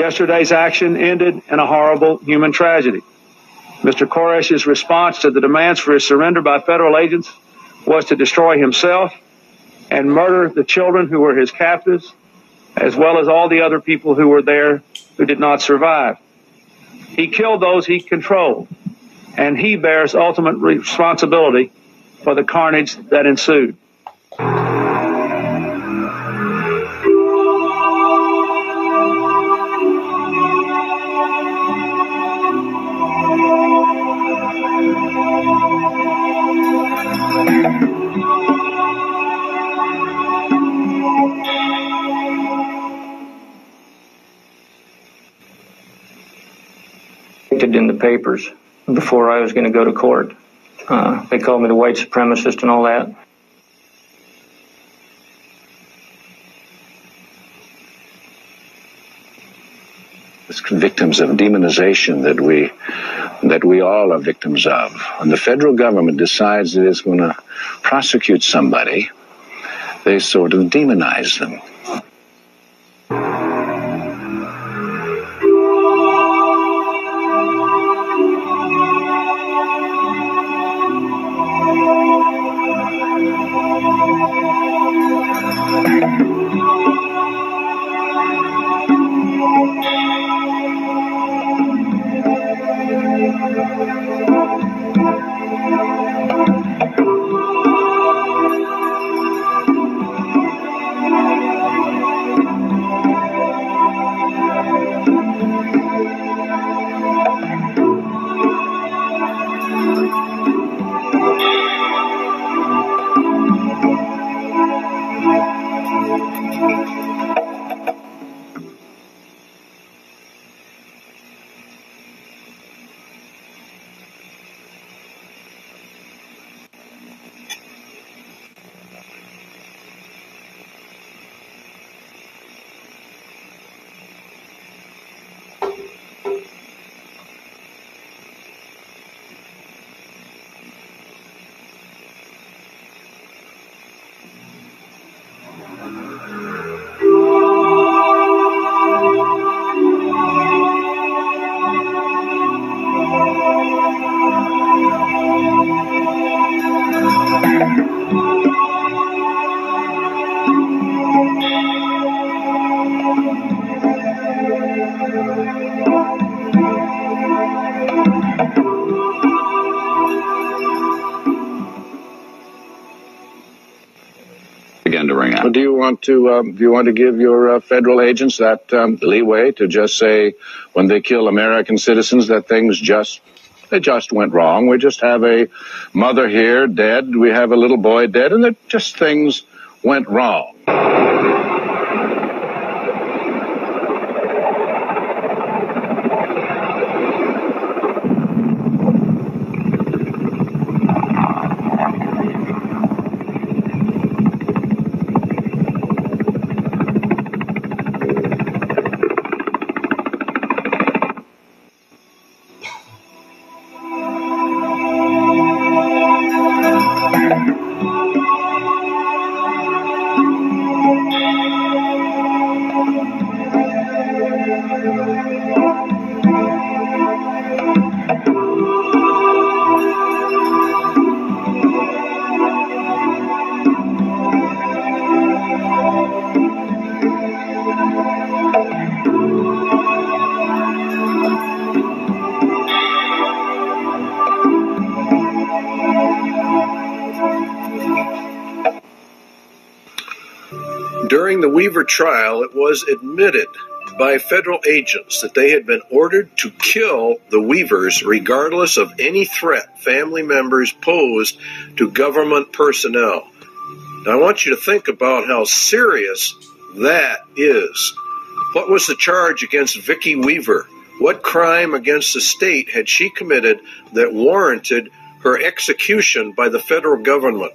Yesterday's action ended in a horrible human tragedy. Mr. Koresh's response to the demands for his surrender by federal agents was to destroy himself and murder the children who were his captives, as well as all the other people who were there who did not survive. He killed those he controlled, and he bears ultimate responsibility for the carnage that ensued. In the papers before I was going to go to court. Uh, they called me the white supremacist and all that. It's victims of demonization that we that we all are victims of. When the federal government decides that it is going to prosecute somebody, they sort of demonize them. To um, do you want to give your uh, federal agents that um, leeway to just say when they kill American citizens that things just they just went wrong. We just have a mother here dead. We have a little boy dead, and that just things went wrong. Weaver trial, it was admitted by federal agents that they had been ordered to kill the Weavers regardless of any threat family members posed to government personnel. Now, I want you to think about how serious that is. What was the charge against Vicki Weaver? What crime against the state had she committed that warranted her execution by the federal government?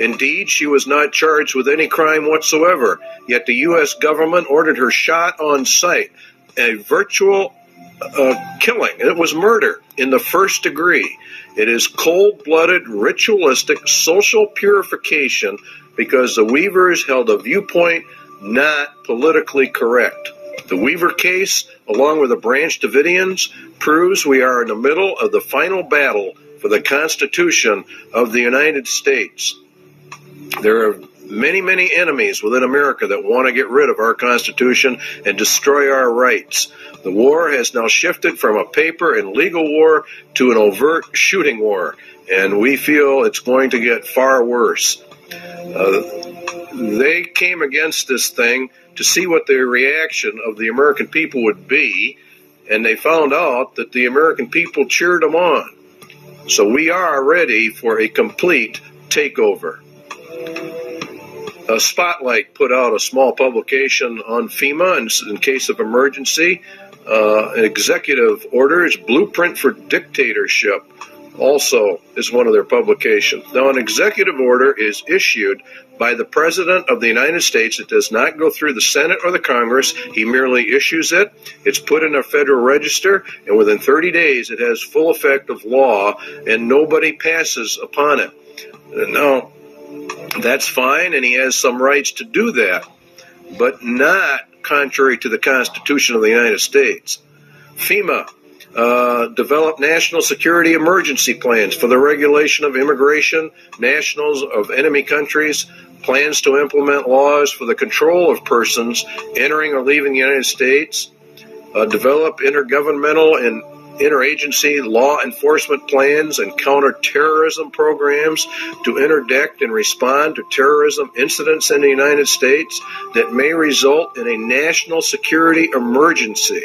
Indeed, she was not charged with any crime whatsoever, yet the U.S. government ordered her shot on sight, a virtual uh, killing. It was murder in the first degree. It is cold blooded, ritualistic, social purification because the Weavers held a viewpoint not politically correct. The Weaver case, along with the Branch Davidians, proves we are in the middle of the final battle for the Constitution of the United States. There are many, many enemies within America that want to get rid of our Constitution and destroy our rights. The war has now shifted from a paper and legal war to an overt shooting war, and we feel it's going to get far worse. Uh, they came against this thing to see what the reaction of the American people would be, and they found out that the American people cheered them on. So we are ready for a complete takeover. A Spotlight put out a small publication on FEMA in, in case of emergency. Uh, an executive orders blueprint for dictatorship also is one of their publications. Now, an executive order is issued by the President of the United States. It does not go through the Senate or the Congress. He merely issues it. It's put in a federal register, and within 30 days, it has full effect of law, and nobody passes upon it. Now, that's fine, and he has some rights to do that, but not contrary to the Constitution of the United States. FEMA uh, develop national security emergency plans for the regulation of immigration, nationals of enemy countries, plans to implement laws for the control of persons entering or leaving the United States, uh, develop intergovernmental and interagency law enforcement plans and counterterrorism programs to interdict and respond to terrorism incidents in the United States that may result in a national security emergency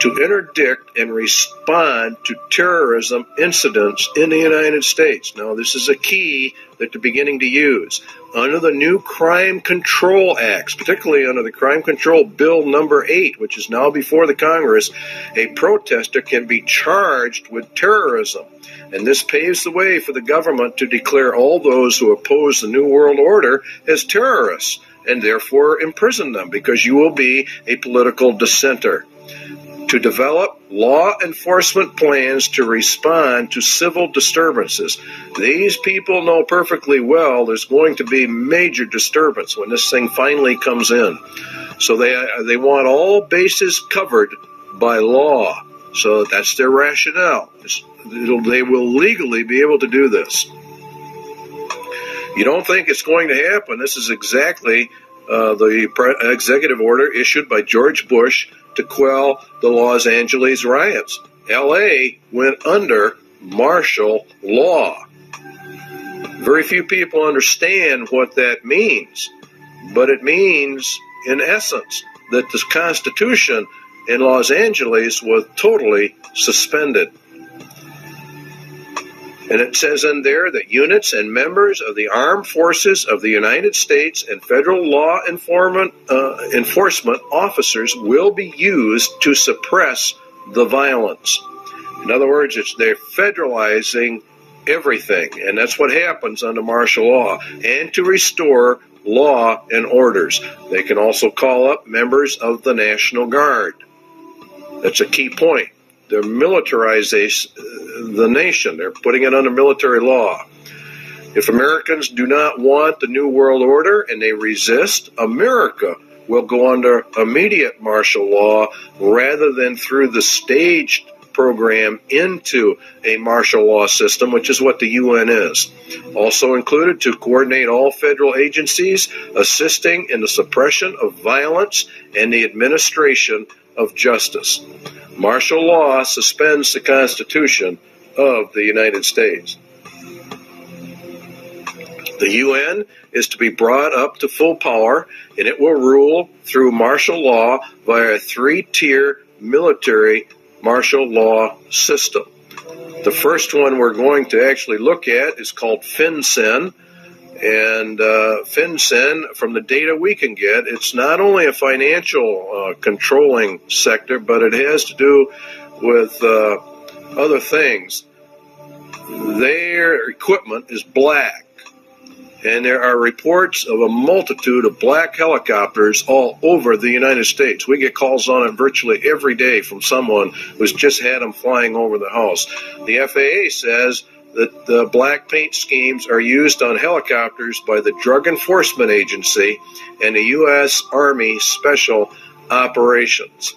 to interdict and respond to terrorism incidents in the United States. Now, this is a key that they're beginning to use. Under the new Crime Control Acts, particularly under the Crime Control Bill number 8, which is now before the Congress, a protester can be charged with terrorism. And this paves the way for the government to declare all those who oppose the New World Order as terrorists and therefore imprison them because you will be a political dissenter to develop law enforcement plans to respond to civil disturbances. These people know perfectly well there's going to be major disturbance when this thing finally comes in. So they they want all bases covered by law. So that's their rationale. they will legally be able to do this. You don't think it's going to happen? This is exactly uh, the pre- executive order issued by George Bush to quell the Los Angeles riots. LA went under martial law. Very few people understand what that means, but it means, in essence, that the Constitution in Los Angeles was totally suspended. And it says in there that units and members of the armed forces of the United States and federal law enforcement, uh, enforcement officers will be used to suppress the violence. In other words, they're federalizing everything, and that's what happens under martial law, and to restore law and orders. They can also call up members of the National Guard. That's a key point. They're militarizing the nation. They're putting it under military law. If Americans do not want the New World Order and they resist, America will go under immediate martial law rather than through the staged program into a martial law system, which is what the UN is. Also included to coordinate all federal agencies assisting in the suppression of violence and the administration of justice. Martial law suspends the Constitution of the United States. The UN is to be brought up to full power, and it will rule through martial law via a three tier military martial law system. The first one we're going to actually look at is called FinCEN. And uh, FinCEN, from the data we can get, it's not only a financial uh, controlling sector, but it has to do with uh, other things. Their equipment is black. And there are reports of a multitude of black helicopters all over the United States. We get calls on it virtually every day from someone who's just had them flying over the house. The FAA says that the black paint schemes are used on helicopters by the Drug Enforcement Agency and the U.S. Army Special Operations.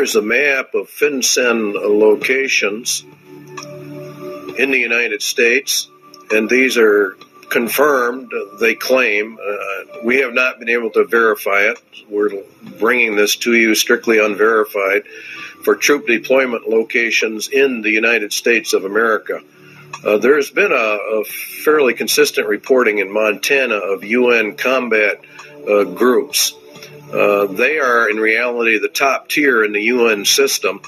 Here is a map of FinCEN locations in the United States, and these are confirmed, they claim. Uh, we have not been able to verify it. We're bringing this to you strictly unverified for troop deployment locations in the United States of America. Uh, there has been a, a, fairly consistent reporting in Montana of UN combat uh, groups. Uh, they are, in reality, the top tier in the UN system.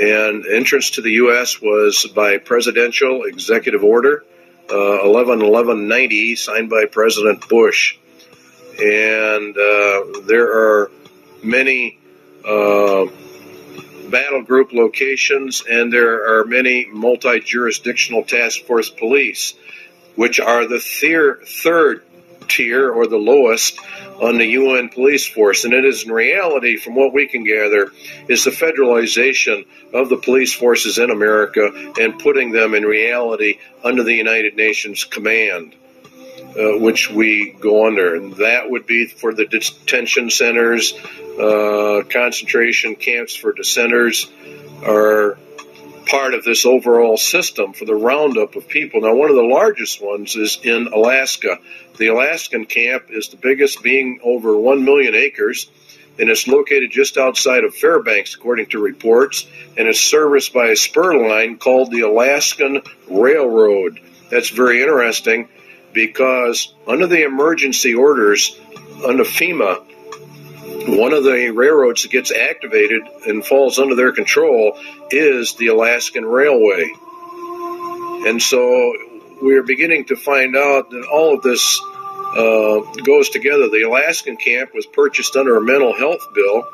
And entrance to the U.S. was by presidential executive order uh, 11 signed by President Bush. And uh, there are many uh, battle group locations, and there are many multi jurisdictional task force police, which are the thir- third tier or the lowest on the UN police force. And it is in reality, from what we can gather, is the federalization of the police forces in America and putting them in reality under the United Nations command. Uh, which we go under, and that would be for the detention centers, uh, concentration camps for dissenters, are part of this overall system for the roundup of people. Now, one of the largest ones is in Alaska. The Alaskan camp is the biggest, being over 1 million acres, and it's located just outside of Fairbanks, according to reports, and is serviced by a spur line called the Alaskan Railroad. That's very interesting because under the emergency orders under FEMA, one of the railroads that gets activated and falls under their control is the Alaskan Railway. And so we're beginning to find out that all of this uh, goes together. The Alaskan camp was purchased under a mental health bill.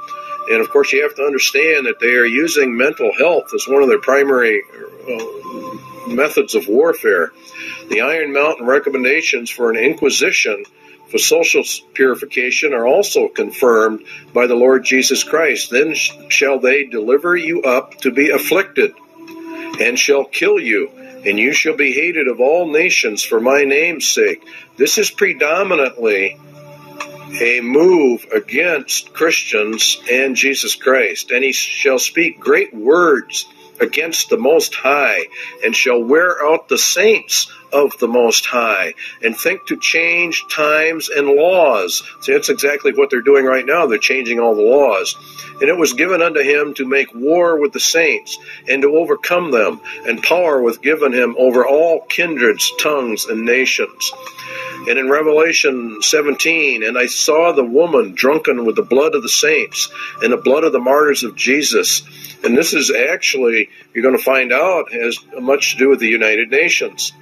And of course, you have to understand that they are using mental health as one of their primary uh, methods of warfare. The Iron Mountain recommendations for an inquisition for social purification are also confirmed by the Lord Jesus Christ. Then shall they deliver you up to be afflicted, and shall kill you, and you shall be hated of all nations for my name's sake. This is predominantly a move against Christians and Jesus Christ. And he shall speak great words against the Most High, and shall wear out the saints of the Most High, and think to change times and laws. See, that's exactly what they're doing right now. They're changing all the laws. And it was given unto him to make war with the saints, and to overcome them, and power was given him over all kindreds, tongues, and nations. And in Revelation 17, and I saw the woman drunken with the blood of the saints and the blood of the martyrs of Jesus. And this is actually, you're going to find out, has much to do with the United Nations.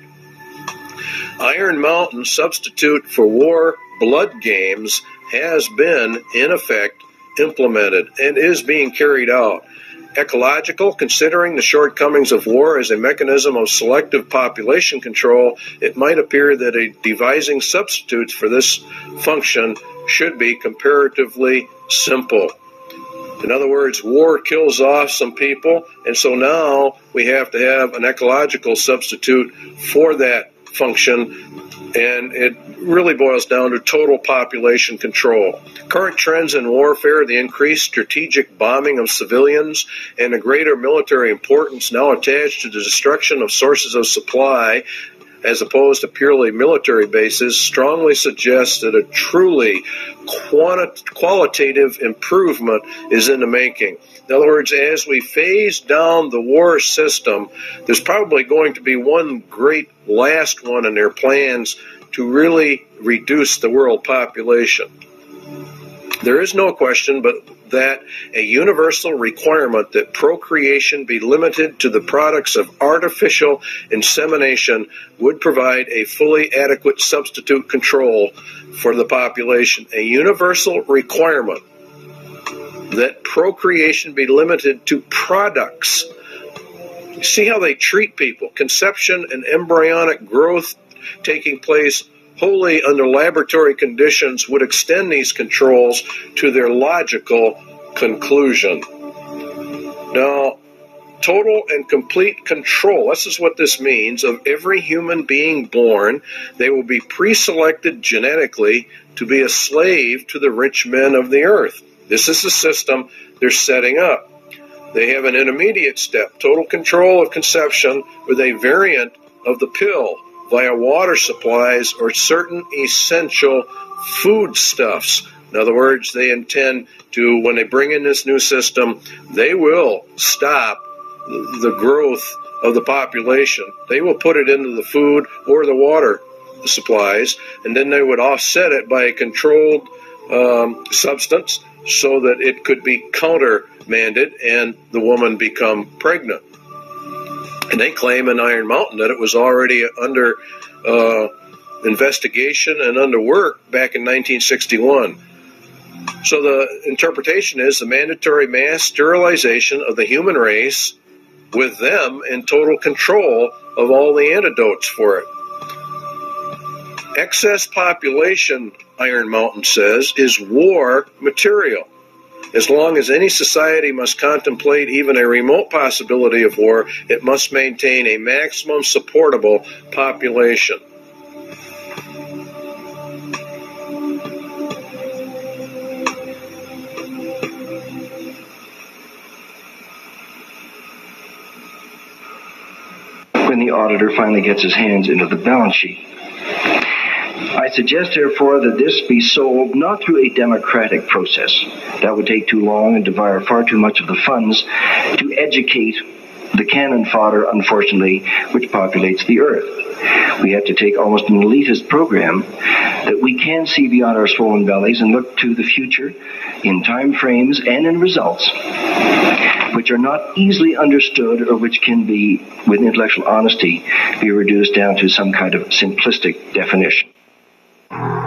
Iron Mountain substitute for war blood games has been, in effect, implemented and is being carried out ecological, considering the shortcomings of war as a mechanism of selective population control, it might appear that a devising substitutes for this function should be comparatively simple. In other words, war kills off some people, and so now we have to have an ecological substitute for that function and it really boils down to total population control. Current trends in warfare, the increased strategic bombing of civilians, and a greater military importance now attached to the destruction of sources of supply as opposed to purely military bases strongly suggests that a truly quanti- qualitative improvement is in the making. In other words, as we phase down the war system, there's probably going to be one great last one in their plans to really reduce the world population. There is no question but that a universal requirement that procreation be limited to the products of artificial insemination would provide a fully adequate substitute control for the population. A universal requirement that procreation be limited to products. See how they treat people. Conception and embryonic growth taking place wholly under laboratory conditions would extend these controls to their logical conclusion. Now, total and complete control, this is what this means, of every human being born. They will be pre selected genetically to be a slave to the rich men of the earth. This is the system they're setting up. They have an intermediate step, total control of conception with a variant of the pill via water supplies or certain essential foodstuffs. In other words, they intend to, when they bring in this new system, they will stop the growth of the population. They will put it into the food or the water supplies, and then they would offset it by a controlled um, substance so that it could be countermanded and the woman become pregnant. And they claim in Iron Mountain that it was already under uh, investigation and under work back in 1961. So the interpretation is the mandatory mass sterilization of the human race with them in total control of all the antidotes for it. Excess population, Iron Mountain says, is war material. As long as any society must contemplate even a remote possibility of war, it must maintain a maximum supportable population. When the auditor finally gets his hands into the balance sheet. I suggest, therefore, that this be solved not through a democratic process. That would take too long and devour far too much of the funds to educate the cannon fodder, unfortunately, which populates the earth. We have to take almost an elitist program that we can see beyond our swollen bellies and look to the future in time frames and in results which are not easily understood or which can be, with intellectual honesty, be reduced down to some kind of simplistic definition. Ah.